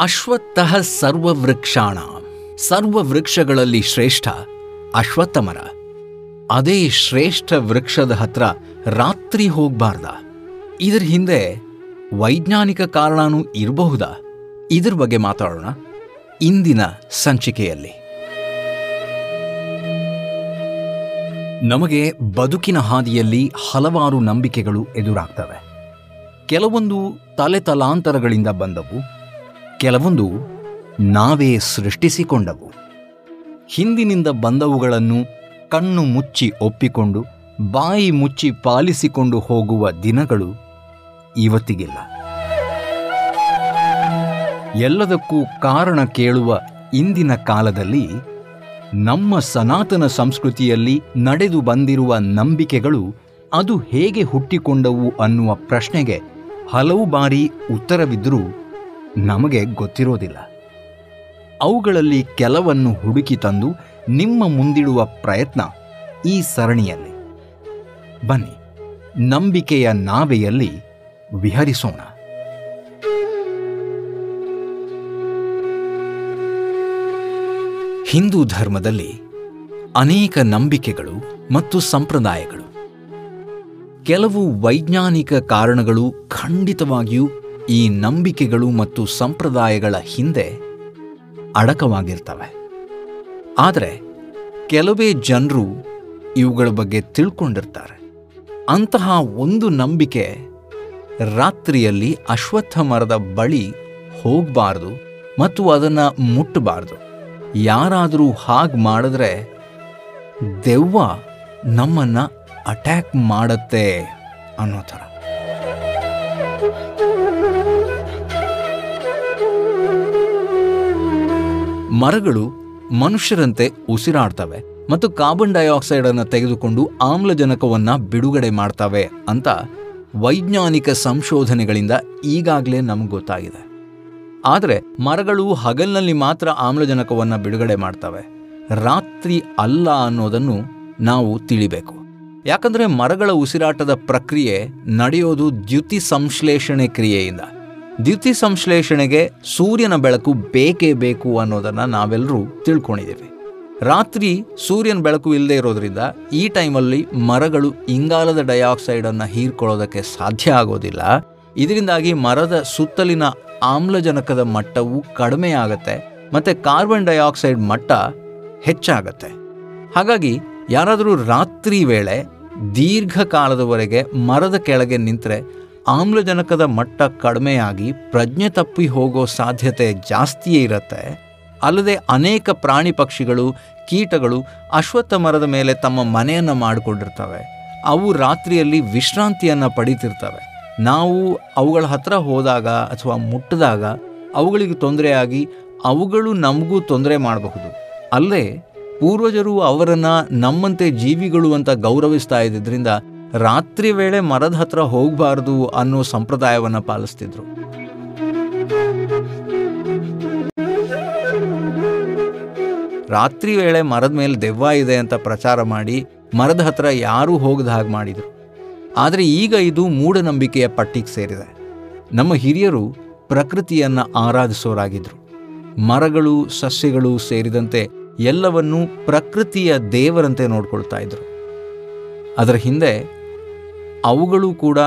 ಅಶ್ವತ್ಥಃ ಸರ್ವವೃಕ್ಷಾಣ. ಸರ್ವವೃಕ್ಷಗಳಲ್ಲಿ ಶ್ರೇಷ್ಠ ಅಶ್ವತ್ಥ ಮರ ಅದೇ ಶ್ರೇಷ್ಠ ವೃಕ್ಷದ ಹತ್ರ ರಾತ್ರಿ ಹೋಗಬಾರ್ದ. ಇದರ ಹಿಂದೆ ವೈಜ್ಞಾನಿಕ ಕಾರಣನೂ ಇರಬಹುದಾ? ಇದ್ರ ಬಗ್ಗೆ ಮಾತಾಡೋಣ ಇಂದಿನ ಸಂಚಿಕೆಯಲ್ಲಿ. ನಮಗೆ ಬದುಕಿನ ಹಾದಿಯಲ್ಲಿ ಹಲವಾರು ನಂಬಿಕೆಗಳು ಎದುರಾಗ್ತವೆ. ಕೆಲವೊಂದು ತಲೆತಲಾಂತರಗಳಿಂದ ಬಂದವು. ಕೆಲವೊಂದು ನಾವೇ ಸೃಷ್ಟಿಸಿಕೊಂಡವು. ಹಿಂದಿನಿಂದ ಬಂದವುಗಳನ್ನು ಕಣ್ಣು ಮುಚ್ಚಿ ಒಪ್ಪಿಕೊಂಡು, ಬಾಯಿ ಮುಚ್ಚಿ ಪಾಲಿಸಿಕೊಂಡು ಹೋಗುವ ದಿನಗಳು ಇವತ್ತಿಗಿಲ್ಲ. ಎಲ್ಲದಕ್ಕೂ ಕಾರಣ ಕೇಳುವ ಇಂದಿನ ಕಾಲದಲ್ಲಿ ನಮ್ಮ ಸನಾತನ ಸಂಸ್ಕೃತಿಯಲ್ಲಿ ನಡೆದು ಬಂದಿರುವ ನಂಬಿಕೆಗಳು ಅದು ಹೇಗೆ ಹುಟ್ಟಿಕೊಂಡವು ಅನ್ನುವ ಪ್ರಶ್ನೆಗೆ ಹಲವು ಬಾರಿ ಉತ್ತರವಿದ್ದರೂ ನಮಗೆ ಗೊತ್ತಿರೋದಿಲ್ಲ. ಅವುಗಳಲ್ಲಿ ಕೆಲವನ್ನು ಹುಡುಕಿ ತಂದು ನಿಮ್ಮ ಮುಂದಿಡುವ ಪ್ರಯತ್ನ ಈ ಸರಣಿಯಲ್ಲಿ. ಬನ್ನಿ, ನಂಬಿಕೆಯ ನಾವೆಯಲ್ಲಿ ವಿಹರಿಸೋಣ. ಹಿಂದೂ ಧರ್ಮದಲ್ಲಿ ಅನೇಕ ನಂಬಿಕೆಗಳು ಮತ್ತು ಸಂಪ್ರದಾಯಗಳು. ಕೆಲವು ವೈಜ್ಞಾನಿಕ ಕಾರಣಗಳು ಖಂಡಿತವಾಗಿಯೂ ಈ ನಂಬಿಕೆಗಳು ಮತ್ತು ಸಂಪ್ರದಾಯಗಳ ಹಿಂದೆ ಅಡಕವಾಗಿರ್ತವೆ. ಆದರೆ ಕೆಲವೇ ಜನರು ಇವುಗಳ ಬಗ್ಗೆ ತಿಳ್ಕೊಂಡಿರ್ತಾರೆ. ಅಂತಹ ಒಂದು ನಂಬಿಕೆ ರಾತ್ರಿಯಲ್ಲಿ ಅಶ್ವತ್ಥ ಮರದ ಬಳಿ ಹೋಗಬಾರ್ದು ಮತ್ತು ಅದನ್ನು ಮುಟ್ಟಬಾರ್ದು. ಯಾರಾದರೂ ಹಾಗೆ ಮಾಡಿದ್ರೆ ದೆವ್ವ ನಮ್ಮನ್ನು ಅಟ್ಯಾಕ್ ಮಾಡುತ್ತೆ ಅನ್ನೋ ಥರ. ಮರಗಳು ಮನುಷ್ಯರಂತೆ ಉಸಿರಾಡ್ತವೆ ಮತ್ತು ಕಾರ್ಬನ್ ಡೈಆಕ್ಸೈಡ್ ಅನ್ನು ತೆಗೆದುಕೊಂಡು ಆಮ್ಲಜನಕವನ್ನ ಬಿಡುಗಡೆ ಮಾಡ್ತವೆ ಅಂತ ವೈಜ್ಞಾನಿಕ ಸಂಶೋಧನೆಗಳಿಂದ ಈಗಾಗಲೇ ನಮ್ಗೆ ಗೊತ್ತಾಗಿದೆ. ಆದರೆ ಮರಗಳು ಹಗಲಿನಲ್ಲಿ ಮಾತ್ರ ಆಮ್ಲಜನಕವನ್ನು ಬಿಡುಗಡೆ ಮಾಡ್ತವೆ. ರಾತ್ರಿ ಅಲ್ಲ ಅನ್ನೋದನ್ನು ನಾವು ತಿಳಿಬೇಕು. ಯಾಕಂದರೆ ಮರಗಳ ಉಸಿರಾಟದ ಪ್ರಕ್ರಿಯೆ ನಡೆಯೋದು ದ್ಯುತಿ ಸಂಶ್ಲೇಷಣೆ ಕ್ರಿಯೆಯಿಂದ. ದ್ಯುತಿ ಸಂಶ್ಲೇಷಣೆಗೆ ಸೂರ್ಯನ ಬೆಳಕು ಬೇಕೇ ಬೇಕು ಅನ್ನೋದನ್ನು ನಾವೆಲ್ಲರೂ ತಿಳ್ಕೊಂಡಿದ್ದೀವಿ. ರಾತ್ರಿ ಸೂರ್ಯನ ಬೆಳಕು ಇಲ್ಲದೆ ಇರೋದ್ರಿಂದ ಈ ಟೈಮಲ್ಲಿ ಮರಗಳು ಇಂಗಾಲದ ಡೈಆಕ್ಸೈಡನ್ನು ಹೀರ್ಕೊಳ್ಳೋದಕ್ಕೆ ಸಾಧ್ಯ ಆಗೋದಿಲ್ಲ. ಇದರಿಂದಾಗಿ ಮರದ ಸುತ್ತಲಿನ ಆಮ್ಲಜನಕದ ಮಟ್ಟವು ಕಡಿಮೆ ಆಗತ್ತೆ ಮತ್ತು ಕಾರ್ಬನ್ ಡೈಆಕ್ಸೈಡ್ ಮಟ್ಟ ಹೆಚ್ಚಾಗತ್ತೆ. ಹಾಗಾಗಿ ಯಾರಾದರೂ ರಾತ್ರಿ ವೇಳೆ ದೀರ್ಘಕಾಲದವರೆಗೆ ಮರದ ಕೆಳಗೆ ನಿಂತರೆ ಆಮ್ಲಜನಕದ ಮಟ್ಟ ಕಡಿಮೆಯಾಗಿ ಪ್ರಜ್ಞೆ ತಪ್ಪಿ ಹೋಗೋ ಸಾಧ್ಯತೆ ಜಾಸ್ತಿಯೇ ಇರುತ್ತೆ. ಅಲ್ಲದೆ ಅನೇಕ ಪ್ರಾಣಿ ಪಕ್ಷಿಗಳು, ಕೀಟಗಳು ಅಶ್ವತ್ಥ ಮರದ ಮೇಲೆ ತಮ್ಮ ಮನೆಯನ್ನು ಮಾಡಿಕೊಂಡಿರ್ತವೆ. ಅವು ರಾತ್ರಿಯಲ್ಲಿ ವಿಶ್ರಾಂತಿಯನ್ನು ಪಡೀತಿರ್ತವೆ. ನಾವು ಅವುಗಳ ಹತ್ರ ಹೋದಾಗ ಅಥವಾ ಮುಟ್ಟಿದಾಗ ಅವುಗಳಿಗೆ ತೊಂದರೆಯಾಗಿ ಅವುಗಳು ನಮಗೂ ತೊಂದರೆ ಮಾಡಬಹುದು. ಅಲ್ಲೇ ಪೂರ್ವಜರು ಅವರನ್ನು ನಮ್ಮಂತೆ ಜೀವಿಗಳು ಅಂತ ಗೌರವಿಸ್ತಾ ಇದ್ದಿದ್ದರಿಂದ ರಾತ್ರಿ ವೇಳೆ ಮರದ ಹತ್ರ ಹೋಗಬಾರ್ದು ಅನ್ನೋ ಸಂಪ್ರದಾಯವನ್ನು ಪಾಲಿಸ್ತಿದ್ರು. ರಾತ್ರಿ ವೇಳೆ ಮರದ ಮೇಲೆ ದೆವ್ವ ಇದೆ ಅಂತ ಪ್ರಚಾರ ಮಾಡಿ ಮರದ ಹತ್ರ ಯಾರೂ ಹೋಗದ ಹಾಗೆ ಮಾಡಿದರು. ಆದರೆ ಈಗ ಇದು ಮೂಢನಂಬಿಕೆಯ ಪಟ್ಟಿಗೆ ಸೇರಿದೆ. ನಮ್ಮ ಹಿರಿಯರು ಪ್ರಕೃತಿಯನ್ನು ಆರಾಧಿಸೋರಾಗಿದ್ದರು ಮರಗಳು, ಸಸ್ಯಗಳು ಸೇರಿದಂತೆ ಎಲ್ಲವನ್ನೂ ಪ್ರಕೃತಿಯ ದೇವರಂತೆ ನೋಡ್ಕೊಳ್ತಾ ಇದ್ರು. ಅದರ ಹಿಂದೆ ಅವುಗಳು ಕೂಡ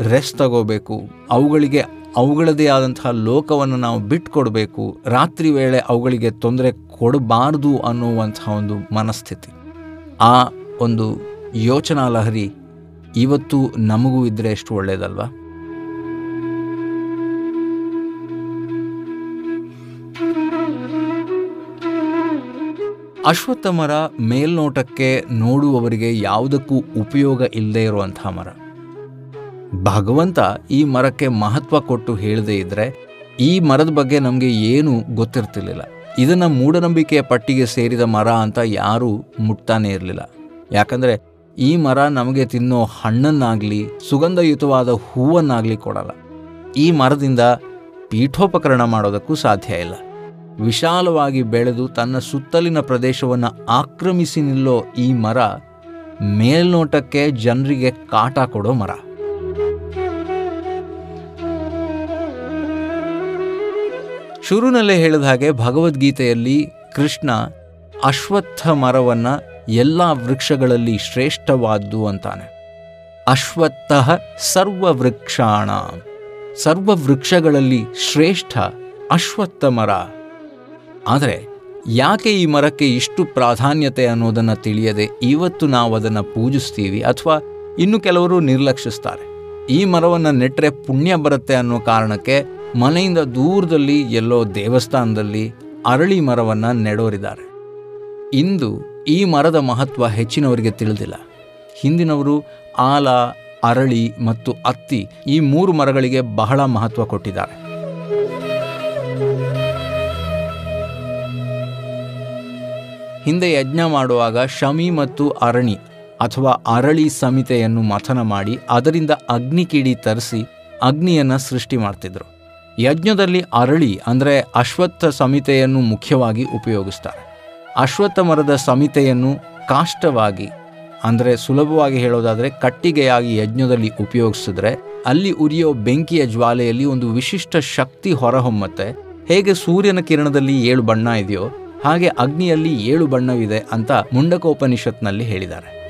ರೆಸ್ಟ್ ತಗೋಬೇಕು. ಅವುಗಳಿಗೆ ಅವುಗಳದೇ ಆದಂತಹ ಲೋಕವನ್ನು ನಾವು ಬಿಟ್ಕೊಡ್ಬೇಕು. ರಾತ್ರಿ ವೇಳೆ ಅವುಗಳಿಗೆ ತೊಂದರೆ ಕೊಡಬಾರ್ದು ಅನ್ನುವಂತಹ ಒಂದು ಮನಸ್ಥಿತಿ. ಆ ಒಂದು ಯೋಚನಾ ಲಹರಿ ಇವತ್ತು ನಮಗೂ ಇದ್ದರೆ ಎಷ್ಟು ಒಳ್ಳೆಯದಲ್ವಾ ಅಶ್ವತ್ಥ ಮರ ಮೇಲ್ನೋಟಕ್ಕೆ ನೋಡುವವರಿಗೆ ಯಾವುದಕ್ಕೂ ಉಪಯೋಗ ಇಲ್ಲದೆ ಇರುವಂತಹ ಮರ. ಭಗವಂತ ಈ ಮರಕ್ಕೆ ಮಹತ್ವ ಕೊಟ್ಟು ಹೇಳದೇ ಇದ್ರೆ ಈ ಮರದ ಬಗ್ಗೆ ನಮಗೆ ಏನು ಗೊತ್ತಿರ್ತಿರ್ಲಿಲ್ಲ. ಇದನ್ನು ಮೂಢನಂಬಿಕೆಯ ಪಟ್ಟಿಗೆ ಸೇರಿದ ಮರ ಅಂತ ಯಾರೂ ಮುಟ್ತಾನೇ ಇರಲಿಲ್ಲ. ಯಾಕಂದರೆ ಈ ಮರ ನಮಗೆ ತಿನ್ನೋ ಹಣ್ಣನ್ನಾಗಲಿ, ಸುಗಂಧಯುತವಾದ ಹೂವನ್ನಾಗಲಿ ಕೊಡಲ್ಲ. ಈ ಮರದಿಂದ ಪೀಠೋಪಕರಣ ಮಾಡೋದಕ್ಕೂ ಸಾಧ್ಯ ಇಲ್ಲ. ವಿಶಾಲವಾಗಿ ಬೆಳೆದು ತನ್ನ ಸುತ್ತಲಿನ ಪ್ರದೇಶವನ್ನು ಆಕ್ರಮಿಸಿ ನಿಲ್ಲೋ ಈ ಮರ ಮೇಲ್ನೋಟಕ್ಕೆ ಜನರಿಗೆ ಕಾಟ ಕೊಡೋ ಮರ. ಶುರುನಲ್ಲೇ ಹೇಳಿದ ಹಾಗೆ ಭಗವದ್ಗೀತೆಯಲ್ಲಿ ಕೃಷ್ಣ ಅಶ್ವತ್ಥ ಮರವನ್ನು ಎಲ್ಲ ವೃಕ್ಷಗಳಲ್ಲಿ ಶ್ರೇಷ್ಠವಾದ್ದು ಅಂತಾನೆ. ಅಶ್ವತ್ಥ ಸರ್ವವೃಕ್ಷಾಣ. ಸರ್ವ ವೃಕ್ಷಗಳಲ್ಲಿ ಶ್ರೇಷ್ಠ ಅಶ್ವತ್ಥ ಮರ. ಆದರೆ ಯಾಕೆ ಈ ಮರಕ್ಕೆ ಇಷ್ಟು ಪ್ರಾಧಾನ್ಯತೆ ಅನ್ನೋದನ್ನು ತಿಳಿಯದೆ ಇವತ್ತು ನಾವು ಅದನ್ನು ಪೂಜಿಸ್ತೀವಿ ಅಥವಾ ಇನ್ನು ಕೆಲವರು ನಿರ್ಲಕ್ಷಿಸ್ತಾರೆ? ಈ ಮರವನ್ನು ನೆಟ್ಟರೆ ಪುಣ್ಯ ಬರುತ್ತೆ ಅನ್ನೋ ಕಾರಣಕ್ಕೆ ಮನೆಯಿಂದ ದೂರದಲ್ಲಿ ಎಲ್ಲೋ ದೇವಸ್ಥಾನದಲ್ಲಿ ಅರಳಿ ಮರವನ್ನು ನೆಡೋರಿದ್ದಾರೆ. ಇಂದು ಈ ಮರದ ಮಹತ್ವ ಹೆಚ್ಚಿನವರಿಗೆ ತಿಳಿದಿಲ್ಲ. ಹಿಂದಿನವರು ಆಲ, ಅರಳಿ ಮತ್ತು ಅತ್ತಿ ಈ ಮೂರು ಮರಗಳಿಗೆ ಬಹಳ ಮಹತ್ವ ಕೊಟ್ಟಿದ್ದಾರೆ. ಹಿಂದೆ ಯಜ್ಞ ಮಾಡುವಾಗ ಶಮಿ ಮತ್ತು ಅರಣಿ ಅಥವಾ ಅರಳಿ ಸಮಿತೆಯನ್ನು ಮಥನ ಮಾಡಿ ಅದರಿಂದ ಅಗ್ನಿ ಕಿಡಿ ತರಿಸಿ ಅಗ್ನಿಯನ್ನು ಸೃಷ್ಟಿ ಮಾಡ್ತಿದ್ರು. ಯಜ್ಞದಲ್ಲಿ ಅರಳಿ ಅಂದರೆ ಅಶ್ವತ್ಥ ಸಮಿತೆಯನ್ನು ಮುಖ್ಯವಾಗಿ ಉಪಯೋಗಿಸ್ತಾರೆ. ಅಶ್ವತ್ಥ ಮರದ ಸಮಿತೆಯನ್ನು ಕಾಷ್ಟವಾಗಿ ಅಂದರೆ ಸುಲಭವಾಗಿ ಹೇಳೋದಾದರೆ ಕಟ್ಟಿಗೆಯಾಗಿ ಯಜ್ಞದಲ್ಲಿ ಉಪಯೋಗಿಸಿದ್ರೆ ಅಲ್ಲಿ ಉರಿಯೋ ಬೆಂಕಿಯ ಜ್ವಾಲೆಯಲ್ಲಿ ಒಂದು ವಿಶಿಷ್ಟ ಶಕ್ತಿ ಹೊರಹೊಮ್ಮತ್ತೆ. ಹೇಗೆ ಸೂರ್ಯನ ಕಿರಣದಲ್ಲಿ ಏಳು ಬಣ್ಣ ಇದೆಯೋ ಹಾಗೆ ಅಗ್ನಿಯಲ್ಲಿ ಏಳು ಬಣ್ಣವಿದೆ ಅಂತ ಮುಂಡಕೋಪನಿಷತ್ನಲ್ಲಿ ಹೇಳಿದ್ದಾರೆ.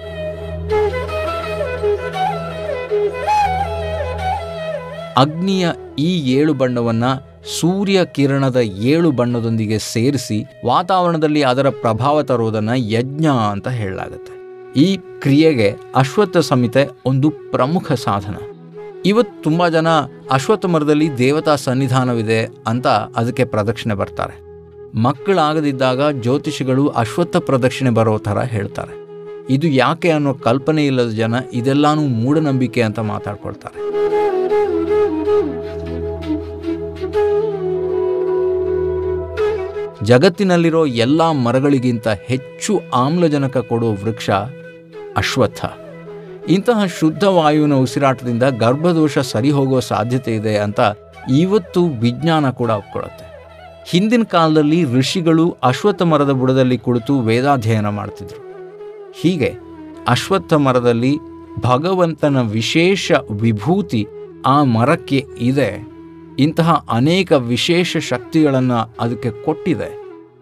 ಅಗ್ನಿಯ ಈ ಏಳು ಬಣ್ಣವನ್ನು ಸೂರ್ಯ ಕಿರಣದ ಏಳು ಬಣ್ಣದೊಂದಿಗೆ ಸೇರಿಸಿ ವಾತಾವರಣದಲ್ಲಿ ಅದರ ಪ್ರಭಾವ ತರುವುದನ್ನು ಯಜ್ಞ ಅಂತ ಹೇಳಲಾಗುತ್ತೆ. ಈ ಕ್ರಿಯೆಗೆ ಅಶ್ವತ್ಥ ಸಂಹಿತೆ ಒಂದು ಪ್ರಮುಖ ಸಾಧನ. ಇವತ್ತು ತುಂಬ ಜನ ಅಶ್ವತ್ಥ ಮರದಲ್ಲಿ ದೇವತಾ ಸನ್ನಿಧಾನವಿದೆ ಅಂತ ಅದಕ್ಕೆ ಪ್ರದಕ್ಷಿಣೆ ಬರ್ತಾರೆ. ಮಕ್ಕಳಾಗದಿದ್ದಾಗ ಜ್ಯೋತಿಷಿಗಳು ಅಶ್ವತ್ಥ ಪ್ರದಕ್ಷಿಣೆ ಬರೋ ಥರ ಹೇಳ್ತಾರೆ. ಇದು ಯಾಕೆ ಅನ್ನೋ ಕಲ್ಪನೆ ಇಲ್ಲದ ಜನ ಇದೆಲ್ಲಾನು ಮೂಢನಂಬಿಕೆ ಅಂತ ಮಾತಾಡ್ಕೊಳ್ತಾರೆ. ಜಗತ್ತಿನಲ್ಲಿರೋ ಎಲ್ಲ ಮರಗಳಿಗಿಂತ ಹೆಚ್ಚು ಆಮ್ಲಜನಕ ಕೊಡೋ ವೃಕ್ಷ ಅಶ್ವತ್ಥ. ಇಂತಹ ಶುದ್ಧ ವಾಯುವಿನ ಉಸಿರಾಟದಿಂದ ಗರ್ಭದೋಷ ಸರಿ ಹೋಗೋ ಸಾಧ್ಯತೆ ಇದೆ ಅಂತ ಇವತ್ತು ವಿಜ್ಞಾನ ಕೂಡ ಒಪ್ಕೊಳ್ಳುತ್ತೆ ಹಿಂದಿನ ಕಾಲದಲ್ಲಿ ಋಷಿಗಳು ಅಶ್ವತ್ಥ ಮರದ ಬುಡದಲ್ಲಿ ಕುಳಿತು ವೇದಾಧ್ಯಯನ ಮಾಡ್ತಿದ್ರು. ಹೀಗೆ ಅಶ್ವತ್ಥ ಮರದಲ್ಲಿ ಭಗವಂತನ ವಿಶೇಷ ವಿಭೂತಿ ಆ ಮರಕ್ಕೆ ಇದೆ. ಇಂತಹ ಅನೇಕ ವಿಶೇಷ ಶಕ್ತಿಗಳನ್ನು ಅದಕ್ಕೆ ಕೊಟ್ಟಿದೆ.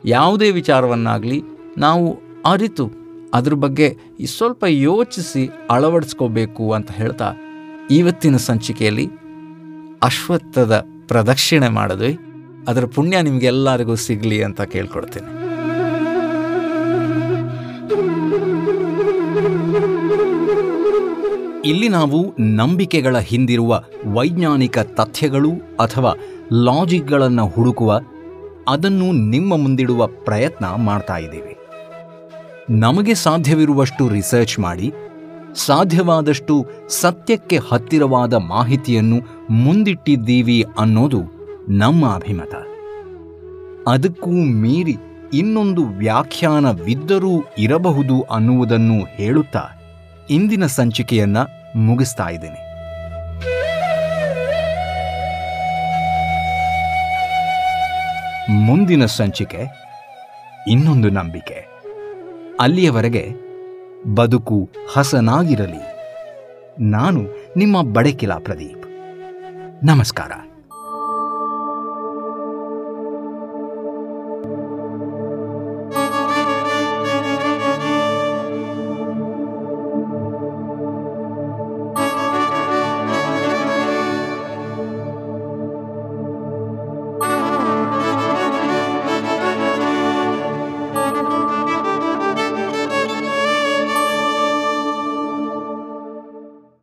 ಯಾವುದೇ ವಿಚಾರವನ್ನಾಗಲಿ ನಾವು ಅರಿತು ಅದ್ರ ಬಗ್ಗೆ ಸ್ವಲ್ಪ ಯೋಚಿಸಿ ಅಳವಡಿಸ್ಕೋಬೇಕು ಅಂತ ಹೇಳ್ತಾ ಇವತ್ತಿನ ಸಂಚಿಕೆಯಲ್ಲಿ ಅಶ್ವತ್ಥದ ಪ್ರದಕ್ಷಿಣೆ ಮಾಡಿದ್ವಿ. ಅದರ ಪುಣ್ಯ ನಿಮಗೆಲ್ಲರಿಗೂ ಸಿಗಲಿ ಅಂತ ಕೇಳ್ಕೊಡ್ತೀನಿ. ಇಲ್ಲಿ ನಾವು ನಂಬಿಕೆಗಳ ಹಿಂದಿರುವ ವೈಜ್ಞಾನಿಕ ತಥ್ಯಗಳು ಅಥವಾ ಲಾಜಿಕ್ಗಳನ್ನು ಹುಡುಕುವ, ಅದನ್ನು ನಿಮ್ಮ ಮುಂದಿಡುವ ಪ್ರಯತ್ನ ಮಾಡ್ತಾ ಇದ್ದೀವಿ. ನಮಗೆ ಸಾಧ್ಯವಿರುವಷ್ಟು ರಿಸರ್ಚ್ ಮಾಡಿ, ಸಾಧ್ಯವಾದಷ್ಟು ಸತ್ಯಕ್ಕೆ ಹತ್ತಿರವಾದ ಮಾಹಿತಿಯನ್ನು ಮುಂದಿಟ್ಟಿದ್ದೀವಿ ಅನ್ನೋದು ನಮ್ಮ ಅಭಿಮತ. ಅದಕ್ಕೂ ಮೀರಿ ಇನ್ನೊಂದು ವ್ಯಾಖ್ಯಾನವಿದ್ದರೂ ಇರಬಹುದು ಅನ್ನುವುದನ್ನು ಹೇಳುತ್ತಾ ಇಂದಿನ ಸಂಚಿಕೆಯನ್ನ ಮುಗಿಸ್ತಾ ಇದ್ದೇನೆ. ಮುಂದಿನ ಸಂಚಿಕೆ ಇನ್ನೊಂದು ನಂಬಿಕೆ. ಅಲ್ಲಿಯವರೆಗೆ ಬದುಕು ಹಸನಾಗಿರಲಿ. ನಾನು ನಿಮ್ಮ ಬಡಕಿಲಾ ಪ್ರದೀಪ್. ನಮಸ್ಕಾರ.